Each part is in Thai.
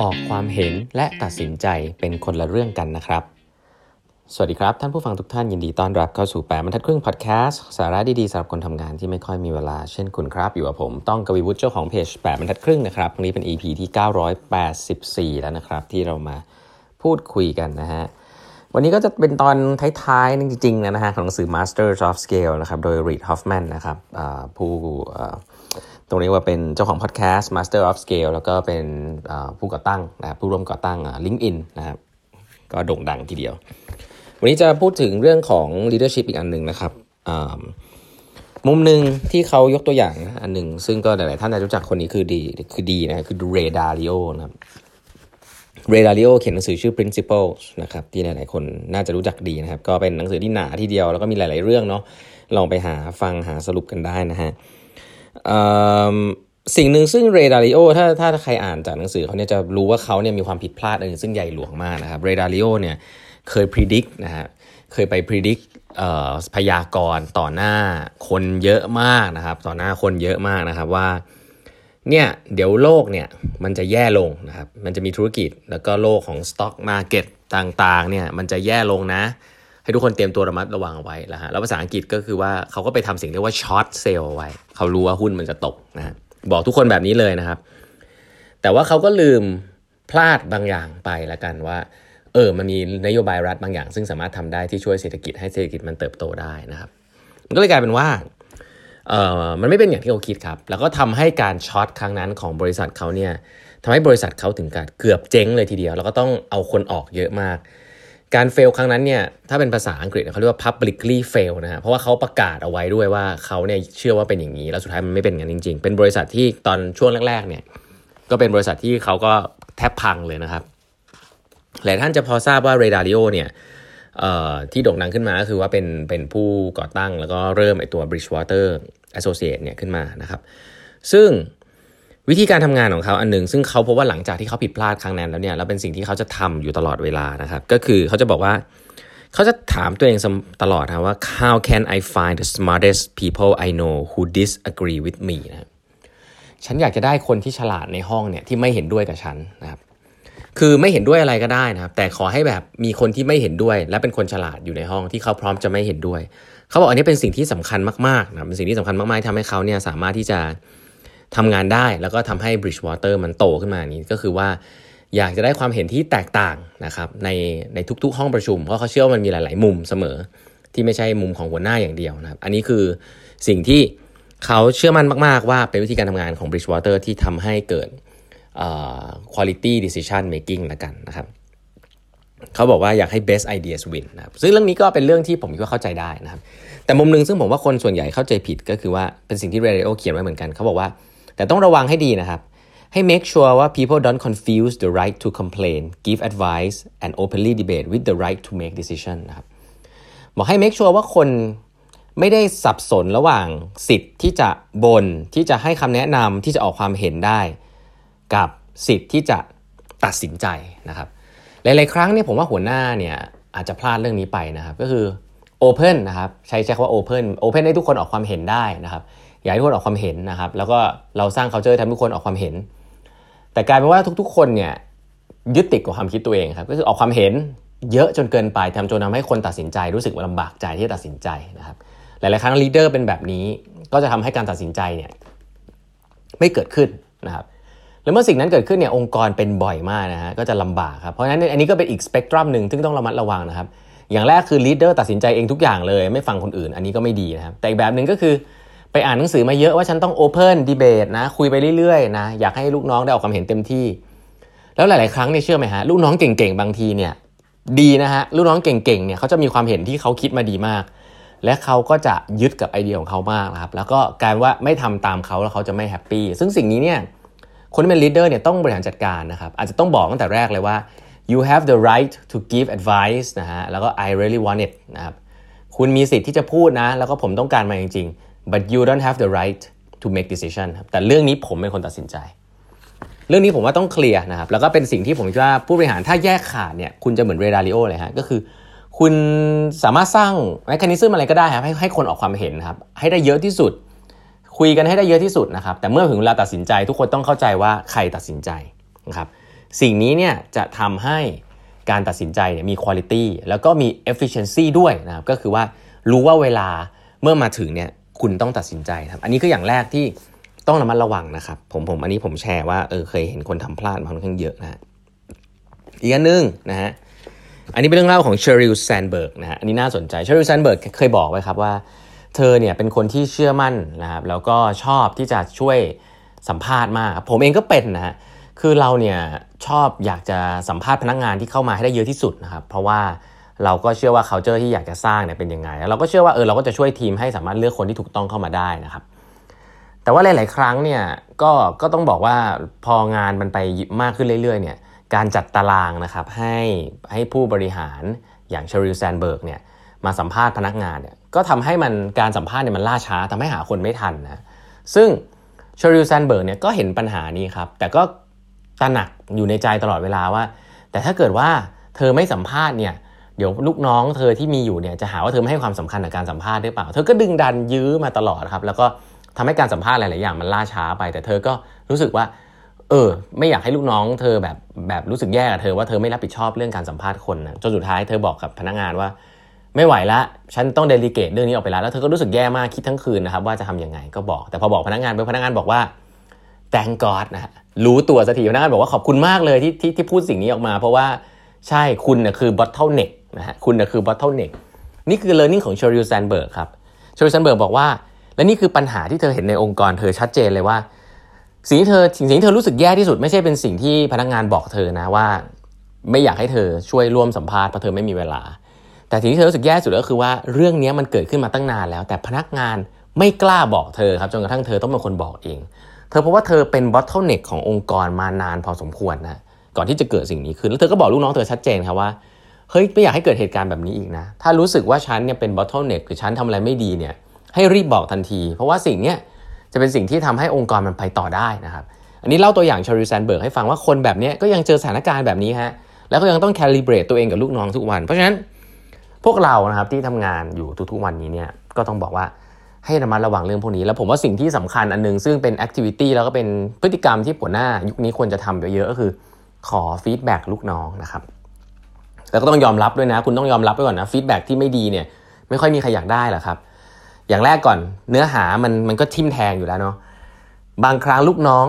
ออกความเห็นและตัดสินใจเป็นคนละเรื่องกันนะครับ สวัสดีครับ ท่านผู้ฟังทุกท่านยินดีต้อนรับเข้าสู่แปดบรรทัดครึ่งพอดแคสต์สาระดีๆสำหรับคนทำงานที่ไม่ค่อยมีเวลาเช่นคุณครับ อยู่กับผมต้องกวีวุฒิเจ้าของเพจแปดบรรทัดครึ่งนะครับวันนี้เป็น EP ที่ 984 แล้วนะครับ ที่เรามาพูดคุยกันนะฮะวันนี้ก็จะเป็นตอนท้ายๆจริงๆนะฮะของหนังสือ Masters of Scale นะครับโดย Reid Hoffman นะครับผู้ ตรงนี้ว่าเป็นเจ้าของพอดแคสต์ Master of Scale แล้วก็เป็นผู้ก่อตั้งนะครับผู้ร่วมก่อตั้ง LinkedIn นะครับก็โด่งดังทีเดียว วันนี้จะพูดถึงเรื่องของ leadership อีกอันหนึ่งนะครับมุมหนึ่งที่เขายกตัวอย่างอันหนึ่งซึ่งก็หลาย ๆ ท่านจะรู้จักคนนี้คือดีคือดีนะคือเรดาริโอนะครับเรดาริโอเขียนหนังสือชื่อ Principles นะครับที่หลาย ๆ คนน่าจะรู้จักดีนะครับ ก็เป็นหนังสือที่หนาทีเดียวแล้วก็มีหลาย ๆ เรื่องเนาะลองไปหาฟังหาสรุปกันได้นะฮะ สิ่งหนึ่งซึ่ง Ray Dalio ถ้าถ้าใครอ่านจากหนังสือเขาเนี่ยจะรู้ว่าเขาเนี่ยมีความผิดพลาดอันนึงซึ่งใหญ่หลวงมากนะครับ Ray Dalio เนี่ยเคยพิจิตรนะฮะเคยไปพิจิตรพยากรณ์ต่อหน้าคนเยอะมากนะครับ ต่อหน้าคนเยอะมากนะครับว่าเนี่ยเดี๋ยวโลกเนี่ยมันจะแย่ลงนะครับ มันจะมีธุรกิจแล้วก็โลกของ stock market่างๆเนี่ยมันจะแย่ลงนะ ให้ทุกคนเตรียมตัวระมัดระวังไว้แล้วฮะแล้วภาษาอังกฤษก็คือว่าเขาก็ไปทำสิ่งที่ว่าช็อตเซลล์ไว้ เขารู้ว่าหุ้นมันจะตกนะฮะบอกทุกคนแบบนี้เลยนะครับ แต่ว่าเขาก็ลืมพลาดบางอย่างไปละกันว่าเออมันมีนโยบายรัฐบางอย่าง ซึ่งสามารถทำได้ที่ช่วยเศรษฐกิจให้เศรษฐกิจมันเติบโตได้นะครับ มันก็เลยกลายเป็นว่าเออมันไม่เป็นอย่างที่เขาคิดครับ แล้วก็ทำให้การช็อตครั้งนั้นของบริษัทเขาเนี่ยทำให้บริษัทเขาถึงกับเกือบเจ๊งเลยทีเดียว แล้วก็ต้องเอาคนออกเยอะมาก การเฟลครั้งนั้นเนี่ยถ้าเป็นภาษาอังกฤษเขาเรียกว่า publicly fail นะฮะเพราะว่าเขาประกาศเอาไว้ด้วยว่าเขาเนี่ยเชื่อว่าเป็นอย่างนี้ แล้วสุดท้ายมันไม่เป็นงั้นจริง ๆ เป็นบริษัทที่ตอนช่วงแรกๆเนี่ยก็เป็นบริษัทที่เขาก็แทบพังเลยนะครับหลายท่านจะพอทราบว่าเรดาริโอเนี่ยที่โด่งดังขึ้นมาก็คือว่าเป็นเป็นผู้ก่อตั้งแล้วก็เริ่มไอตัว Bridgewater Associate เนี่ยขึ้นมานะครับ ซึ่ง วิธีการทำงานของเขาอันหนึ่งซึ่งเขาพบว่าหลังจากที่เขาผิดพลาดครั้งนั้นแล้วเนี่ยแล้วเป็นสิ่งที่เขาจะทำอยู่ตลอดเวลานะครับก็คือเขาจะบอกว่าเขาจะถามตัวเองตลอดนะว่า how can I find the smartest people I know who disagree with me นะฉันอยากจะได้คนที่ฉลาดในห้องเนี่ยที่ไม่เห็นด้วยกับฉันนะครับคือไม่เห็นด้วยอะไรก็ได้นะครับ แต่ขอให้แบบมีคนที่ไม่เห็นด้วย และเป็นคนฉลาดอยู่ในห้องที่เขาพร้อมจะไม่เห็นด้วย เขาบอกอันนี้เป็นสิ่งที่สำคัญมากๆนะเป็นสิ่งที่สำคัญมากๆทำให้เขาเนี่ยสามารถที่จะ ทำงานได้แล้วก็ทำให้ Bridgewater มันโตขึ้นมานี้ก็คือว่าอยากจะได้ความเห็นที่แตกต่างนะครับในในทุกๆ ห้องประชุม เพราะเขาเชื่อว่ามันมีหลาย ๆ มุมเสมอ ที่ไม่ใช่มุมของหัวหน้าอย่างเดียวนะครับ อันนี้คือสิ่งที่เขาเชื่อมั่นมาก ๆ ว่าเป็นวิธีการทำงานของ Bridgewater ที่ทำให้เกิด quality decision making ละกันนะครับเขาบอกว่าอยากให้ best ideas win นะครับซึ่งเรื่องนี้ก็เป็นเรื่องที่ผมก็เข้าใจได้นะครับ แต่มุมหนึ่งซึ่งผมว่าคนส่วนใหญ่เข้าใจผิดก็คือว่าเป็นสิ่งที่เรดิโอเขียนไว้เหมือนกันเขาบอกว่า แต่ต้องระวังให้ดีนะครับ ให้ make sure ว่า people don't confuse the right to complain give advice and openly debate with the right to make decision นะครับบอกให้ make sure ว่าคนไม่ได้สับสนระหว่างสิทธิ์ที่จะบนที่จะให้คำแนะนำที่จะออกความเห็นได้ กับสิทธิ์ที่จะตัดสินใจนะครับหลายๆครั้งเนี่ยผมว่าหัวหน้าเนี่ยอาจจะพลาดเรื่องนี้ไปนะครับ ก็คือ open นะครับ ใช้ใช้คำว่า open open ให้ทุกคนออกความเห็นได้นะครับ อยากให้ทุกคนออกความเห็นนะครับ แล้วก็เราสร้าง culture ทำทุกคนออกความเห็น แต่กลายเป็นว่าทุก ๆ คนเนี่ยยึดติดกับความคิดตัวเองครับก็คือออกความเห็นเยอะจนเกินไปทำจนทาให้คนตัดสินใจรู้สึกลำบากใจที่จะตัดสินใจนะครับหลาย ๆ ครั้งลีดเดอร์เป็นแบบนี้ก็จะทำให้การตัดสินใจเนี่ยไม่เกิดขึ้นนะครับแล้วเมื่อสิ่งนั้นเกิดขึ้นเนี่ยองค์กรเป็นบ่อยมากนะฮะก็จะลำบากครับเพราะฉะนั้นอันนี้ก็เป็นอีกสเปกตรัมหนึ่งที่ต้องระมัดระวังนะครับอย่างแรกคือ leader ตัดสินใจเองทุกอย่างเลยไม่ฟังคนอื่น อันนี้ก็ไม่ดีนะครับแต่อีกแบบหนึ่งก็คือ ไปอ่านหนังสือมาเยอะว่าฉันต้อง open debate นะคุยไปเรื่อยๆนะอยากให้ลูกน้องได้ออกความเห็นเต็มที่ แล้วหลาย ๆ ครั้งเนี่ยเชื่อไหมฮะลูกน้องเก่งๆบางทีเนี่ยดีนะฮะลูกน้องเก่งๆเนี่ยเขาจะมีความเห็นที่เขาคิดมาดีมาก และเขาก็จะยึดกับไอเดียของเขามากนะครับแล้วก็กลายว่าไม่ทำตามเขาแล้วเขาจะไม่ happy ซึ่งสิ่งนี้เนี่ยคนที่เป็น leader เนี่ยต้องบริหารจัดการนะครับอาจจะต้องบอกตั้งแต่แรกเลยว่า you have the right to give advice นะฮะแล้วก็ I really want it นะครับคุณมีสิทธิ์ที่จะพูดนะ แล้วก็ผมต้องการมาจริงๆ but you don't have the right to make decision ครับแต่เรื่องนี้ผมเป็นคนตัดสินใจ เรื่องนี้ผมว่าต้อง clear นะครับ แล้วก็เป็นสิ่งที่ผมคิดว่าผู้บริหารถ้าแยกขาดเนี่ยคุณจะเหมือนเรย์ ดาลิโอเลยฮะก็คือ คุณสามารถสร้างแมคคานิซึมอะไรก็ได้ครับให้ให้คนออกความเห็นครับ ให้ได้เยอะที่สุด คุยกันให้ได้เยอะที่สุดนะครับ แต่เมื่อถึงเวลาตัดสินใจ ทุกคนต้องเข้าใจว่าใครตัดสินใจนะครับ สิ่งนี้เนี่ยจะทำให้การตัดสินใจเนี่ยมีคุณภาพแล้วก็มี efficiency ด้วยนะครับ ก็คือว่ารู้ว่าเวลาเมื่อมาถึงเนี่ย คุณต้องตัดสินใจครับอันนี้คืออย่างแรกที่ต้องระมัดระวังนะครับ ผมผมอันนี้ผมแชร์ว่าเออเคยเห็นคนทำพลาดมาค่อนข้างเยอะนะอีกอันนึงนะฮะอันนี้เป็นเรื่องเล่าของเชอริลแซนด์เบิร์กนะฮะอันนี้น่าสนใจเชอริลแซนด์เบิร์กเคยบอกไว้ครับว่า เธอเนี่ยเป็นคนที่เชื่อมั่นนะครับแล้วก็ชอบที่จะช่วยสัมภาษณ์มาก ผมเองก็เป็นนะฮะคือเราเนี่ยชอบอยากจะสัมภาษณ์พนักงานที่เข้ามาให้ได้เยอะที่สุดนะครับ เพราะว่า เราก็เชื่อว่า culture ที่อยากจะสร้างเนี่ยเป็นยังไงแล้วเราก็เชื่อว่าเออเราก็จะช่วยทีมให้สามารถเลือกคนที่ถูกต้องเข้ามาได้นะครับ แต่ว่าหลาย ๆ ครั้งเนี่ยก็ก็ต้องบอกว่าพองานมันไปมากขึ้นเรื่อย ๆ เนี่ยการจัดตารางนะครับให้ให้ผู้บริหารอย่างเชอริลแซนด์เบิร์กเนี่ยมาสัมภาษณ์พนักงานเนี่ยก็ทำให้มันการสัมภาษณ์เนี่ยมันล่าช้าทำให้หาคนไม่ทันนะซึ่งเชอริลแซนด์เบิร์กเนี่ยก็เห็นปัญหานี้ครับ แต่ก็ตระหนักอยู่ในใจตลอดเวลาว่า แต่ถ้าเกิดว่าเธอไม่สัมภาษณ์เนี่ย เดี๋ยวลูกน้องเธอที่มีอยู่เนี่ยจะหาว่าเธอไม่ให้ความสำคัญกับการสัมภาษณ์หรือเปล่า เธอก็ดึงดันยื้อมาตลอดครับ แล้วก็ทำให้การสัมภาษณ์หลาย ๆ อย่างมันล่าช้าไป แต่เธอก็รู้สึกว่า เออ ไม่อยากให้ลูกน้อง เธอแบบแบบรู้สึกแย่กับเธอว่าเธอไม่รับผิดชอบเรื่องการสัมภาษณ์คนนะจนสุดท้ายเธอบอกกับพนักงานว่า ไม่ไหวละ ฉันต้องเดลิเกตเรื่องนี้ออกไปแล้ว แล้วเธอก็รู้สึกแย่มากคิดทั้งคืนนะครับว่าจะทํำยังไงก็บอก แต่พอบอกพนักงานไปพนักงานบอกว่า thank God นะรู้ตัวสักทีพนักงานบอกว่าขอบคุณมากเลยที่ที่ที่พูดสิ่งนี้ออกมา เพราะว่าใช่คุณนะคือ bottleneck นะฮะคุณนะคือ bottleneck นี่คือ learning ของ Sheryl Sandberg ครับ Sheryl Sandberg บอกว่า และนี่คือปัญหาที่เธอเห็นในองค์กรเธอชัดเจนเลยว่า สิ่งที่เธอสิ่งที่เธอรู้สึกแย่ที่สุดไม่ใช่เป็นสิ่งที่พนักงานบอกเธอนะว่า ไม่อยากให้เธอช่วยร่วมสัมภาษณ์เพราะเธอไม่มีเวลา แต่สิ่งที่เธอรู้สึกแย่สุดก็คือว่าเรื่องนี้มันเกิดขึ้นมาตั้งนานแล้ว แต่พนักงานไม่กล้าบอกเธอครับจนกระทั่งเธอต้องเป็นคนบอกเอง เธอเพบว่าเธอเป็น bottleneck ขององค์กรมานานพอสมควรนะก่อนที่จะเกิดสิ่งนี้ขึ้นแล้วเธอก็บอกลูกน้องเธอชัดเจนครับว่า เฮ้ยไม่อยากให้เกิดเหตุการณ์แบบนี้อีกนะ ถ้ารู้สึกว่าฉันเนี่ยเป็น bottleneck หรือฉันทำอะไรไม่ดีเนี่ยให้รีบบอกทันที เพราะว่าสิ่งนี้จะเป็นสิ่งที่ทำให้องค์กรมันไปต่อได้นะครับ อันนี้เล่าตัวอย่างเชอริลแซนด์เบิร์กให้ฟังว่าคนแบบนี้ก็ยังเจอสถานการณ์แบบนี้ฮะแล้วก็ยังต้อง calibrate ตัวเองกับลูกน้องทุกวัน เพราะฉะนั้นพวกเรานะครับที่ทำงานอยู่ทุกๆวันนี้เนี่ยก็ต้องบอกว่าให้ระมัดระวังเรื่องพวกนี้ แล้วผมว่าสิ่งที่สำคัญอันนึง ซึ่งเป็น activity แล้วก็เป็นพฤติกรรมที่หัวหน้ายุคนี้ควรจะทำเยอะๆก็คือ ขอ feedback ลูกน้องนะครับ แล้วก็ต้องยอมรับด้วยนะ คุณต้องยอมรับไว้ก่อนนะ feedback ที่ไม่ดีเนี่ยไม่ค่อยมีใครอยากได้หรอกครับ อย่างแรกก่อนเนื้อหามันมันก็ทิ่มแทงอยู่แล้วเนาะบางครั้งลูกน้อง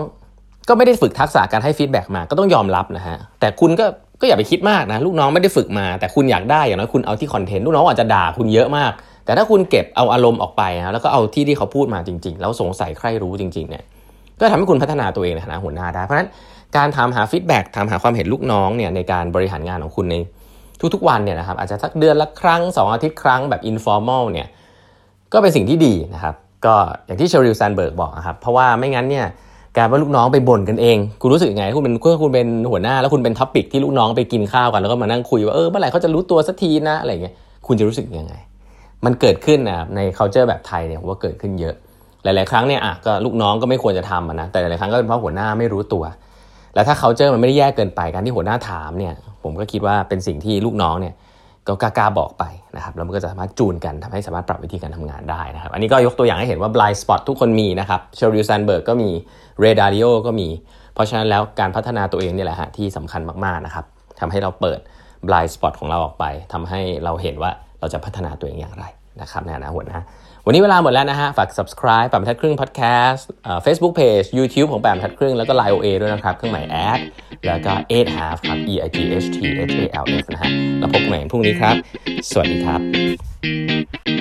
ก็ไม่ได้ฝึกทักษะการให้ feedback มาก็ต้องยอมรับนะฮะแต่คุณก็ก็อย่าไปคิดมากนะลูกน้องไม่ได้ฝึกมา แต่คุณอยากได้อย่างน้อยคุณเอาที่ content ลูกน้องอาจจะด่าคุณเยอะมาก แต่ถ้าคุณเก็บเอาอารมณ์ออกไปนะแล้วก็เอาที่ที่เขาพูดมาจริง ๆ แล้วสงสัยใคร่รู้จริง ๆ เนี่ยก็ทำให้คุณพัฒนาตัวเองในฐานะหัวหน้าได้เพราะฉะนั้นการทำหา feedback ทำหาความเห็นลูกน้องเนี่ยในการบริหารงานของคุณใน ทุกๆวันเนี่ยนะครับอาจจะสักเดือนละครั้ง 2 อาทิตย์ครั้งแบบ informal เนี่ยก็เป็นสิ่งที่ดีนะครับก็อย่างที่เชอริลแซนด์เบิร์กบอกนะครับเพราะว่าไม่งั้นเนี่ยการว่าลูกน้องไปบ่นกันเอง คุณรู้สึกยังไงคุณเป็นคุณเป็นหัวหน้า แล้วคุณเป็น topic ที่ลูกน้องไปกินข้าวกัน แล้วก็มานั่งคุยว่าเออเมื่อไหร่เขาจะรู้ตัวสักทีนะอะไรเงี้ยคุณจะรู้สึกยังไง มันเกิดขึ้นนะใน culture แบบไทยเนี่ยว่าเกิดขึ้นเยอะ หลาย ๆ ครั้งเนี่ยอะก็ลูกน้องก็ไม่ควรจะทำนะแต่หลายๆครั้งก็เป็นเพราะหัวหน้าไม่รู้ตัว แล้วถ้า culture มันไม่ได้แย่เกินไปการที่หัวหน้าถามเนี่ย ผมก็คิดว่าเป็นสิ่งที่ลูกน้องเนี่ยก็กล้าๆบอกไปนะครับแล้วมันก็จะสามารถจูนกันทำให้สามารถปรับวิธีการทำงานได้นะครับ อันนี้ก็ยกตัวอย่างให้เห็นว่า blind spot ทุกคนมีนะครับเชอริลแซนด์เบิร์กก็มีเรย์ ดาลิโอก็มี เพราะฉะนั้นแล้วการพัฒนาตัวเองนี่แหละฮะที่สำคัญมากๆนะครับทำให้เราเปิด blind spot ของเราออกไปทำให้เราเห็นว่าเราจะพัฒนาตัวเองอย่างไรนะครับนะนะหัวหน้า วันนี้เวลาหมดแล้วนะฮะ ฝาก subscribe แปมทัดครึ่ง podcast Facebook page YouTube ของแปมทัดครึ่ง แล้วก็ Line OA ด้วยนะครับ เครื่องหมาย ad แล้วก็ eight half ครับ e i g h t h a l f นะฮะ แล้วพบกันใหม่พรุ่งนี้ครับ สวัสดีครับ